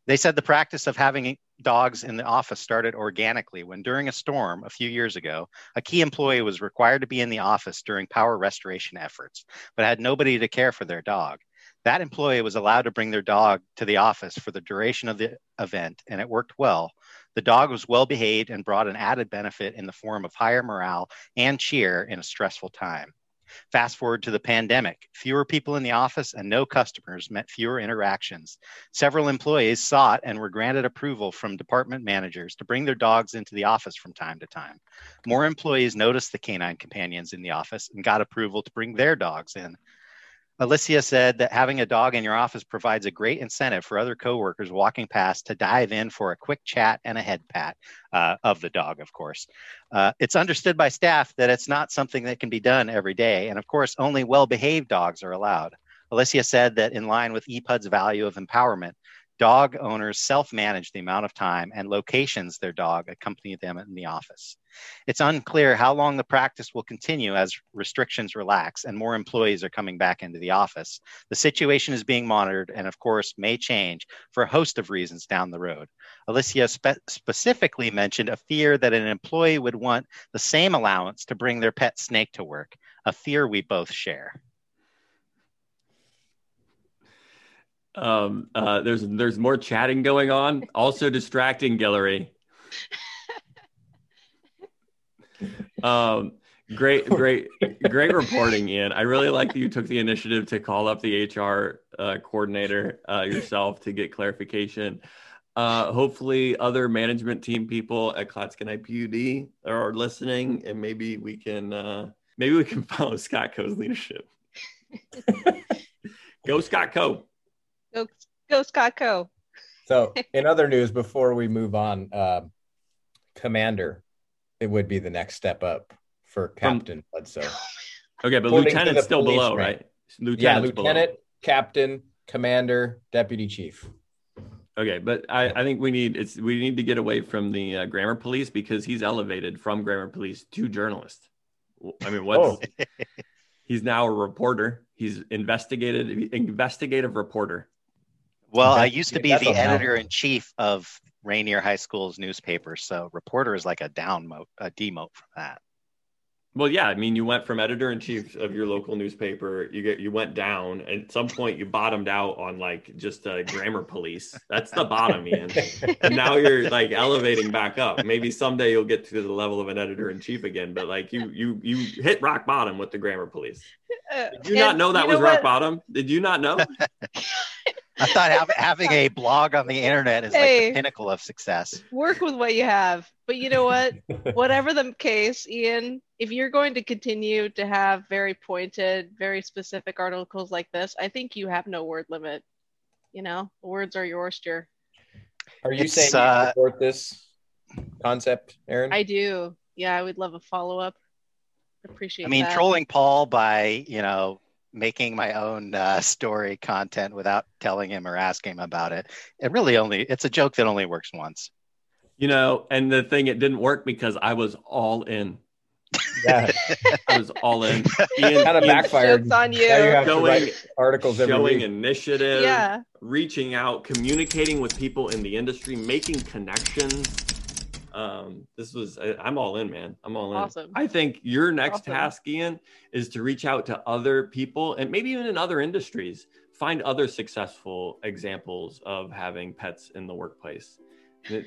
They said the practice of having dogs in the office started organically when, during a storm a few years ago, a key employee was required to be in the office during power restoration efforts, but had nobody to care for their dog. That employee was allowed to bring their dog to the office for the duration of the event, and it worked well. The dog was well behaved and brought an added benefit in the form of higher morale and cheer in a stressful time. Fast forward to the pandemic. Fewer people in the office and no customers meant fewer interactions. Several employees sought and were granted approval from department managers to bring their dogs into the office from time to time. More employees noticed the canine companions in the office and got approval to bring their dogs in. Alicia said that having a dog in your office provides a great incentive for other coworkers walking past to dive in for a quick chat and a head pat uh, of the dog, of course. Uh, it's understood by staff that it's not something that can be done every day. And of course, only well behaved dogs are allowed. Alicia said that in line with EPUD's value of empowerment, dog owners self manage the amount of time and locations their dog accompany them in the office. It's unclear how long the practice will continue as restrictions relax and more employees are coming back into the office. The situation is being monitored and, of course, may change for a host of reasons down the road. Alicia spe- specifically mentioned a fear that an employee would want the same allowance to bring their pet snake to work, a fear we both share. Um, uh, there's there's more chatting going on, also distracting Guillory. Um, great, great, great reporting, Ian. I really like that you took the initiative to call up the HR uh, coordinator uh, yourself to get clarification. Uh, hopefully, other management team people at Clatskanie PUD are listening, and maybe we can uh, maybe we can follow Scott Coe's leadership. Go Scott Coe. Go, go Scott Coe. So, in other news, before we move on, uh, Commander, it would be the next step up for Captain Bledsoe. Okay, but According Lieutenant's still below, right? Lieutenant's yeah, Lieutenant, below. Captain, Commander, Deputy Chief. Okay, but I, I think we need it's we need to get away from the uh, grammar police because he's elevated from grammar police to journalist. I mean, what's oh. he's now a reporter. He's investigated investigative reporter. Well, I used to be the editor in chief of Rainier High School's newspaper, so reporter is like a down mote, a demote from that. Well, yeah, I mean, you went from editor in chief of your local newspaper, you get you went down, and at some point you bottomed out on like just a grammar police. That's the bottom, Ian. and now you're like elevating back up. Maybe someday you'll get to the level of an editor in chief again, but like you you you hit rock bottom with the grammar police. Uh, Did you not know that you was rock bottom? Did you not know? I thought having a blog on the internet is hey, like the pinnacle of success. Work with what you have. But you know what? Whatever the case, Ian, if you're going to continue to have very pointed, very specific articles like this, I think you have no word limit. You know, words are yours, oyster. Are you it's, saying you uh, support this concept, Aaron? I do. Yeah, I would love a follow up. Appreciate. I mean, that. trolling Paul by you know making my own uh, story content without telling him or asking him about it. It really only it's a joke that only works once. You know, and the thing it didn't work because I was all in. Yeah, I was all in. Ian, kind of backfired. on you. Now you have showing, articles showing initiative, yeah. reaching out, communicating with people in the industry, making connections um, this was I, am all in, man. I'm all in. Awesome. I think your next awesome. task, Ian, is to reach out to other people and maybe even in other industries, find other successful examples of having pets in the workplace.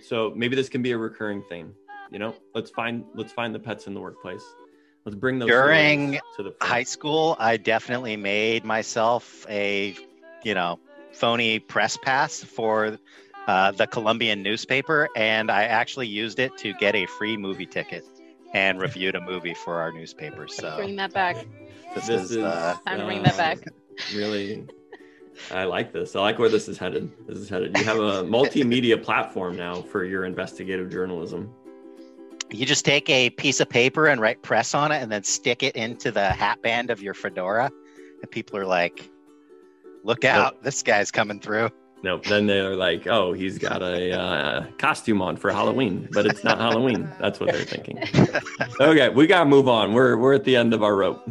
So maybe this can be a recurring theme. You know, let's find let's find the pets in the workplace. Let's bring those during to the high school. I definitely made myself a, you know, phony press pass for uh, the Colombian newspaper, and I actually used it to get a free movie ticket and reviewed a movie for our newspaper. So bring that back. This, This is, is- uh, Time to bring that back. really i like this i like where this is headed this is headed you have a multimedia platform now for your investigative journalism you just take a piece of paper and write press on it and then stick it into the hat band of your fedora and people are like look out this guy's coming through nope then they're like oh he's got a uh, costume on for halloween but it's not halloween that's what they're thinking okay we gotta move on we're we're at the end of our rope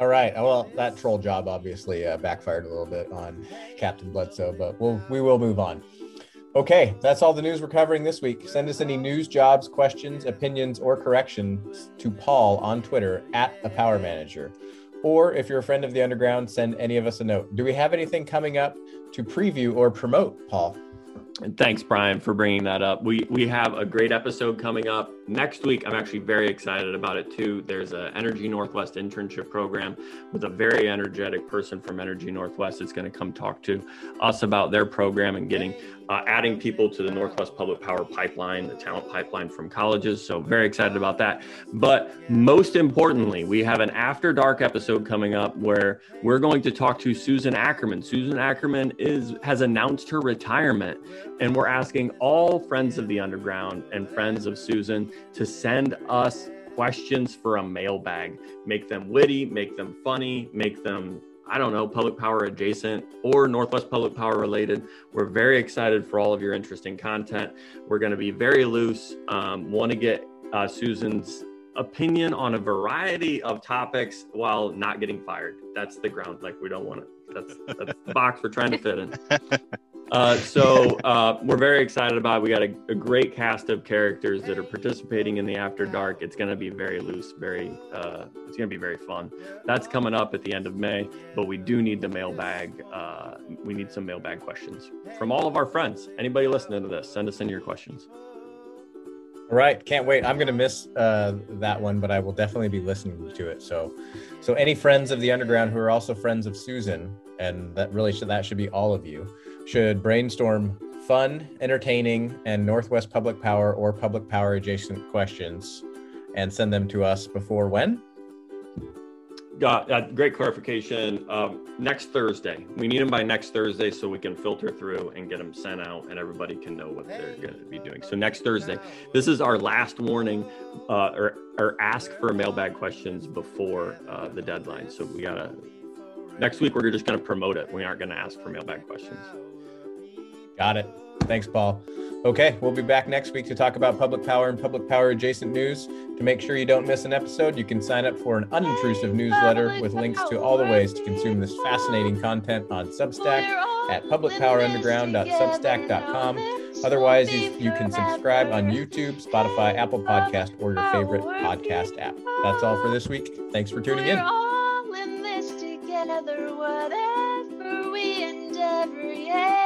All right. Well, that troll job obviously uh, backfired a little bit on Captain Bledsoe, but we'll we will move on. Okay, that's all the news we're covering this week. Send us any news, jobs, questions, opinions, or corrections to Paul on Twitter at a Power Manager. Or if you're a friend of the Underground, send any of us a note. Do we have anything coming up to preview or promote, Paul? Thanks, Brian, for bringing that up. We we have a great episode coming up next week. I'm actually very excited about it too. There's a Energy Northwest internship program with a very energetic person from Energy Northwest that's going to come talk to us about their program and getting uh, adding people to the Northwest Public Power pipeline, the talent pipeline from colleges. So very excited about that. But most importantly, we have an After Dark episode coming up where we're going to talk to Susan Ackerman. Susan Ackerman is has announced her retirement, and we're asking all friends of the underground and friends of Susan to send us questions for a mailbag. Make them witty, make them funny, make them I don't know, public power adjacent or Northwest Public Power related. We're very excited for all of your interesting content. We're going to be very loose. Um, Want to get uh, Susan's opinion on a variety of topics while not getting fired. That's the ground. Like we don't want to. That's that's the box we're trying to fit in. Uh, so uh, we're very excited about it. We got a, a, great cast of characters that are participating in the After Dark. It's going to be very loose, very. Uh, it's going to be very fun. That's coming up at the end of May, but we do need the mailbag. Uh, we need some mailbag questions from all of our friends. Anybody listening to this, send us in your questions. All right, can't wait. I'm gonna miss uh, that one, but I will definitely be listening to it. So, so any friends of the underground who are also friends of Susan, and that really should that should be all of you, should brainstorm fun, entertaining, and Northwest Public Power or Public Power adjacent questions, and send them to us before when? Got uh, great clarification. Um, next Thursday, we need them by next Thursday so we can filter through and get them sent out, and everybody can know what they're going to be doing. So next Thursday, this is our last warning, uh, or or ask for mailbag questions before uh, the deadline. So we gotta. Next week, we're just going to promote it. We aren't going to ask for mailbag questions. Got it. Thanks, Paul. Okay, we'll be back next week to talk about public power and public power adjacent news. To make sure you don't miss an episode, you can sign up for an unintrusive newsletter with links to all the ways to consume this fascinating content on Substack at publicpowerunderground.substack.com. Otherwise, you, you can subscribe on YouTube, Spotify, Apple Podcast, or your favorite podcast app. That's all for this week. Thanks for tuning in. We're all in this together, whatever we endeavor, yeah.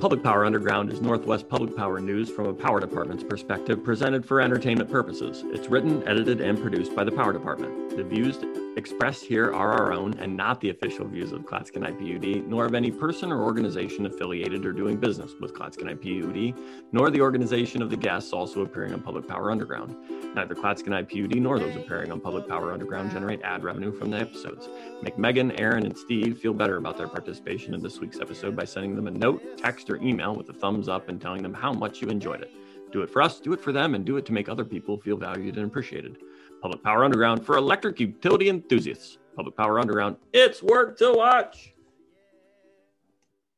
Public Power Underground is Northwest Public Power news from a power department's perspective, presented for entertainment purposes. It's written, edited, and produced by the Power Department. The views expressed here are our own and not the official views of Clatskanie PUD, nor of any person or organization affiliated or doing business with Clatskanie PUD, nor the organization of the guests also appearing on Public Power Underground. Neither Clatskanie PUD nor those appearing on Public Power Underground generate ad revenue from the episodes. Make Megan, Aaron, and Steve feel better about their participation in this week's episode by sending them a note, text, or email with a thumbs up and telling them how much you enjoyed it. Do it for us, do it for them, and do it to make other people feel valued and appreciated. Public Power Underground for electric utility enthusiasts. Public Power Underground, it's work to watch.